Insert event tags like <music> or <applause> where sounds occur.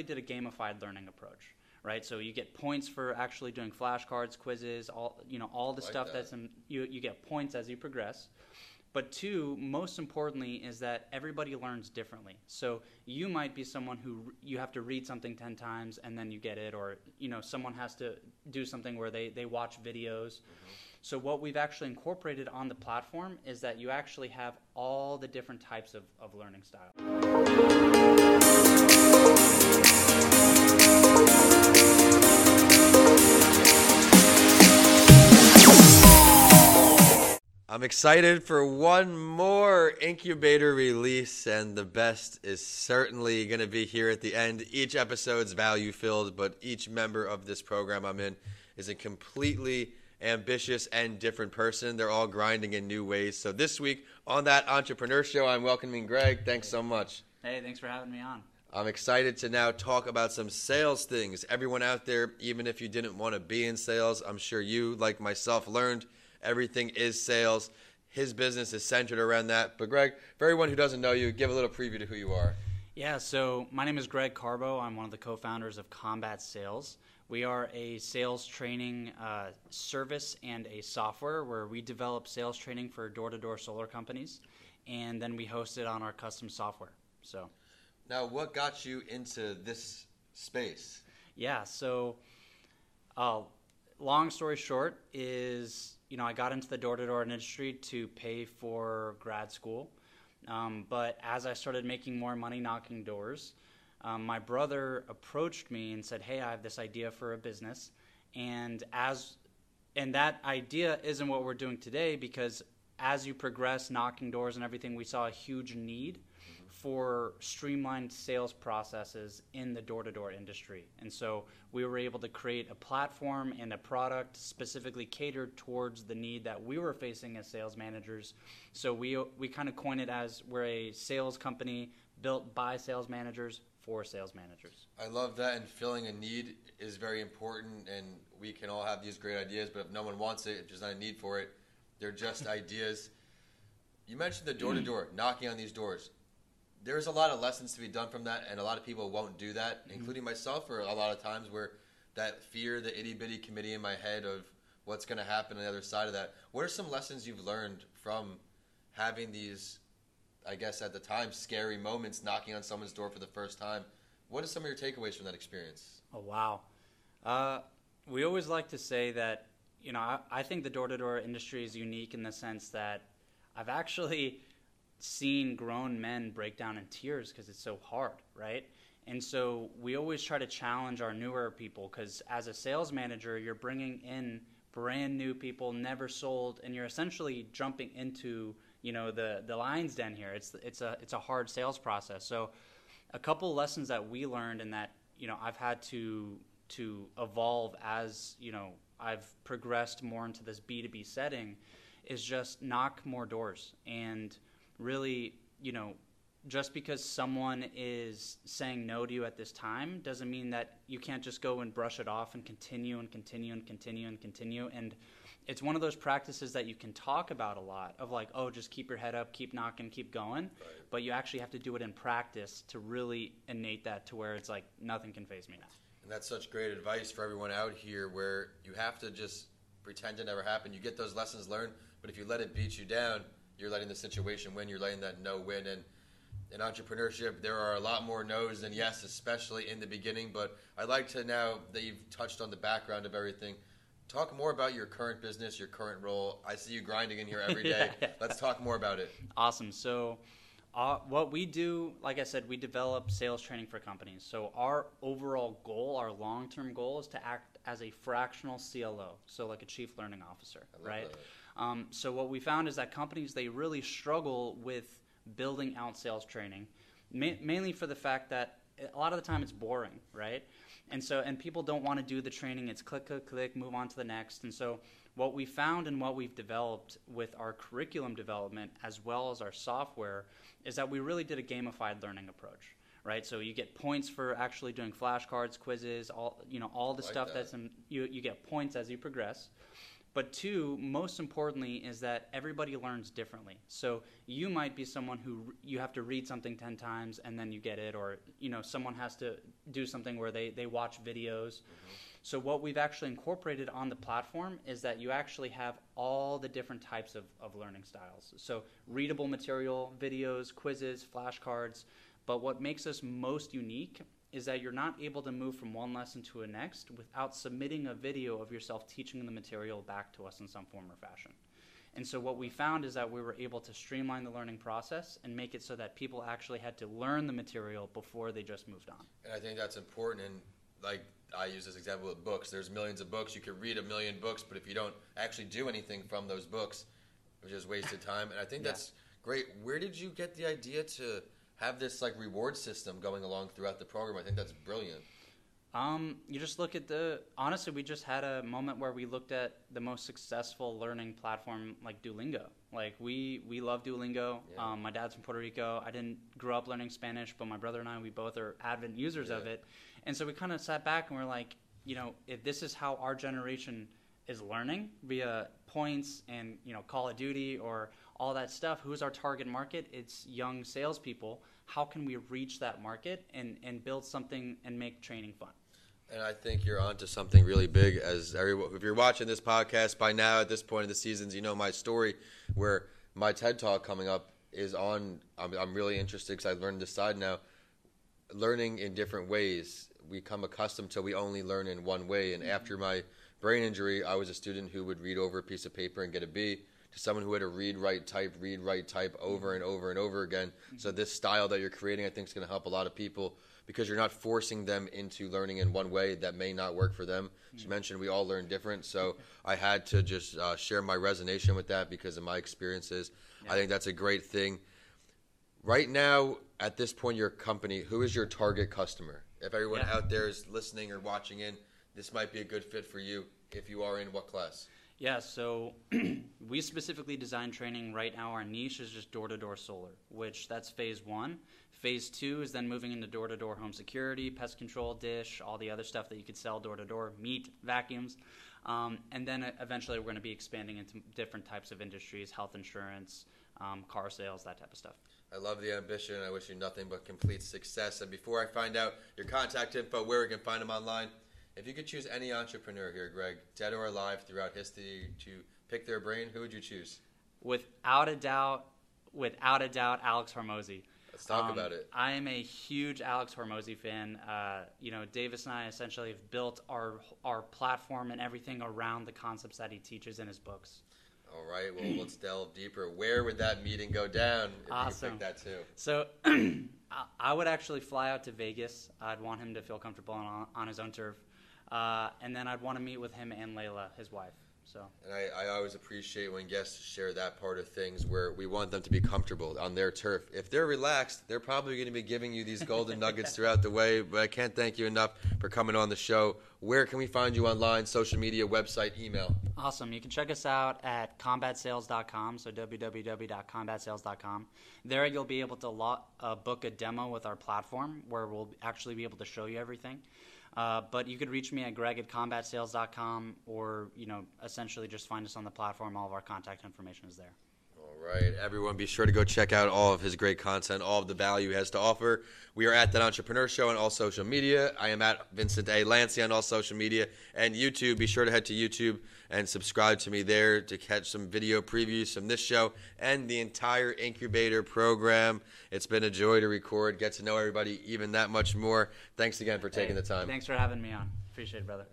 really did a gamified learning approach, right? So you get points for actually doing flashcards, quizzes, all you know, all the Like stuff that. that's in, you you get points as you progress. But two, most importantly, is that everybody learns differently. So you might be someone who you have to read something ten times and then you get it, or you know, someone has to do something where they they watch videos. Mm-hmm. So what we've actually incorporated on the platform is that you actually have all the different types of, of learning style. I'm excited for one more incubator release, and the best is certainly going to be here at the end. Each episode's value filled, but each member of this program I'm in is a completely ambitious and different person. They're all grinding in new ways. So this week on that entrepreneur show, I'm welcoming Greg. Thanks so much. Hey, thanks for having me on. I'm excited to now talk about some sales things. Everyone out there, even if you didn't want to be in sales, I'm sure you, like myself, learned everything is sales. His business is centered around that. But, Greg, for everyone who doesn't know you, give a little preview to who you are. Yeah, so my name is Greg Carbo. I'm one of the co founders of Combat Sales. We are a sales training uh, service and a software where we develop sales training for door to door solar companies, and then we host it on our custom software. So, Now, what got you into this space? yeah, so uh, long story short is, you know, I got into the door to door industry to pay for grad school. Um, but as I started making more money knocking doors, um, my brother approached me and said, "Hey, I have this idea for a business," and as and that idea isn't what we're doing today because as you progress knocking doors and everything, we saw a huge need for streamlined sales processes in the door-to-door industry. And so we were able to create a platform and a product specifically catered towards the need that we were facing as sales managers. So we we kind of coin it as we're a sales company built by sales managers for sales managers. I love that, and filling a need is very important. And we can all have these great ideas, but if no one wants it, if there's not a need for it, they're just <laughs> ideas. You mentioned the door to door, knocking on these doors. There's a lot of lessons to be done from that, and a lot of people won't do that, including myself, for a lot of times where that fear, the itty bitty committee in my head of what's going to happen on the other side of that. What are some lessons you've learned from having these, I guess at the time, scary moments knocking on someone's door for the first time? What are some of your takeaways from that experience? Oh wow. Uh, we always like to say that you know I, I think the door-to-door industry is unique in the sense that I've actually seen grown men break down in tears because it's so hard, right? And so we always try to challenge our newer people because as a sales manager, you're bringing in brand new people, never sold, and you're essentially jumping into you know the the lion's den here. It's it's a it's a hard sales process. So a couple lessons that we learned and that you know I've had to to evolve as you know I've progressed more into this B2B setting is just knock more doors and really you know just because someone is saying no to you at this time doesn't mean that you can't just go and brush it off and continue and continue and continue and continue. And it's one of those practices that you can talk about a lot of like oh just keep your head up keep knocking keep going. But you actually have to do it in practice to really innate that to where it's like nothing can phase me now. And that's such great advice for everyone out here where you have to just pretend it never happened. You get those lessons learned, but if you let it beat you down, you're letting the situation win. You're letting that no win. And in entrepreneurship, there are a lot more no's than yes, especially in the beginning. But I'd like to now that you've touched on the background of everything, talk more about your current business, your current role. I see you grinding in here every <laughs> day. Yeah. Let's talk more about it. Awesome. So, uh, what we do, like I said, we develop sales training for companies. So, our overall goal, our long term goal, is to act as a fractional CLO, so like a chief learning officer, right? that. Um, so, what we found is that companies they really struggle with building out sales training, ma- mainly for the fact that a lot of the time it's boring, right? And so, and people don't want to do the training. It's click, click, click, move on to the next. And so, what we found and what we've developed with our curriculum development as well as our software is that we really did a gamified learning approach, right? So you get points for actually doing flashcards, quizzes, all you know, all the Like stuff that. that's in, you you get points as you progress. But two, most importantly, is that everybody learns differently. So you might be someone who you have to read something 10 times and then you get it, or you know, someone has to do something where they, they watch videos. Mm-hmm. So what we've actually incorporated on the platform is that you actually have all the different types of, of learning styles. So readable material, videos, quizzes, flashcards. But what makes us most unique is that you're not able to move from one lesson to a next without submitting a video of yourself teaching the material back to us in some form or fashion. And so what we found is that we were able to streamline the learning process and make it so that people actually had to learn the material before they just moved on. And I think that's important. And like I use this example with books. There's millions of books. You could read a million books, but if you don't actually do anything from those books, it's just wasted time. And I think that's great. Where did you get the idea to have this like reward system going along throughout the program. I think that's brilliant. Um, you just look at the honestly, we just had a moment where we looked at the most successful learning platform like Duolingo. Like we we love Duolingo. Yeah. Um, my dad's from Puerto Rico. I didn't grow up learning Spanish, but my brother and I we both are avid users yeah. of it. And so we kind of sat back and we're like, you know, if this is how our generation is learning via points and you know Call of Duty or all that stuff, who's our target market? It's young salespeople how can we reach that market and, and build something and make training fun? And I think you're onto something really big. As everyone, if you're watching this podcast by now, at this point in the seasons, you know my story, where my TED talk coming up is on. I'm, I'm really interested because I learned this side now. Learning in different ways, we come accustomed to we only learn in one way. And after my brain injury, I was a student who would read over a piece of paper and get a B to someone who had to read, write, type, read, write, type over and over and over again. Mm-hmm. So this style that you're creating, I think, is going to help a lot of people because you're not forcing them into learning in one way that may not work for them. As you mm-hmm. mentioned, we all learn different, so I had to just uh, share my resonation with that because of my experiences. Yeah. I think that's a great thing. Right now, at this point, your company, who is your target customer? If everyone yeah. out there is listening or watching in, this might be a good fit for you. If you are in what class? Yeah, so <clears throat> we specifically design training right now. Our niche is just door to door solar, which that's phase one. Phase two is then moving into door to door home security, pest control, dish, all the other stuff that you could sell door to door, meat, vacuums. Um, and then eventually we're going to be expanding into different types of industries, health insurance, um, car sales, that type of stuff. I love the ambition. I wish you nothing but complete success. And before I find out your contact info, where we can find them online, if you could choose any entrepreneur here, Greg, dead or alive throughout history, to pick their brain, who would you choose? Without a doubt, without a doubt, Alex Hormozi. Let's talk um, about it. I am a huge Alex Hormozi fan. Uh, you know, Davis and I essentially have built our our platform and everything around the concepts that he teaches in his books. All right. Well, let's delve deeper. Where would that meeting go down if awesome. you pick that too? So, <clears throat> I would actually fly out to Vegas. I'd want him to feel comfortable on, on his own turf. Uh, and then I'd want to meet with him and Leila, his wife. So. And I, I always appreciate when guests share that part of things where we want them to be comfortable on their turf. If they're relaxed, they're probably going to be giving you these golden <laughs> nuggets throughout the way. But I can't thank you enough for coming on the show. Where can we find you online, social media, website, email? Awesome. You can check us out at combatsales.com, so www.combatsales.com. There you'll be able to lo- uh, book a demo with our platform where we'll actually be able to show you everything. Uh, but you could reach me at greg at combatsales.com or, you know, essentially just find us on the platform. All of our contact information is there everyone be sure to go check out all of his great content, all of the value he has to offer. We are at That Entrepreneur Show on all social media. I am at Vincent A. Lanci on all social media and YouTube. Be sure to head to YouTube and subscribe to me there to catch some video previews from this show and the entire incubator program. It's been a joy to record, get to know everybody even that much more. Thanks again for taking hey, the time. Thanks for having me on. Appreciate it, brother.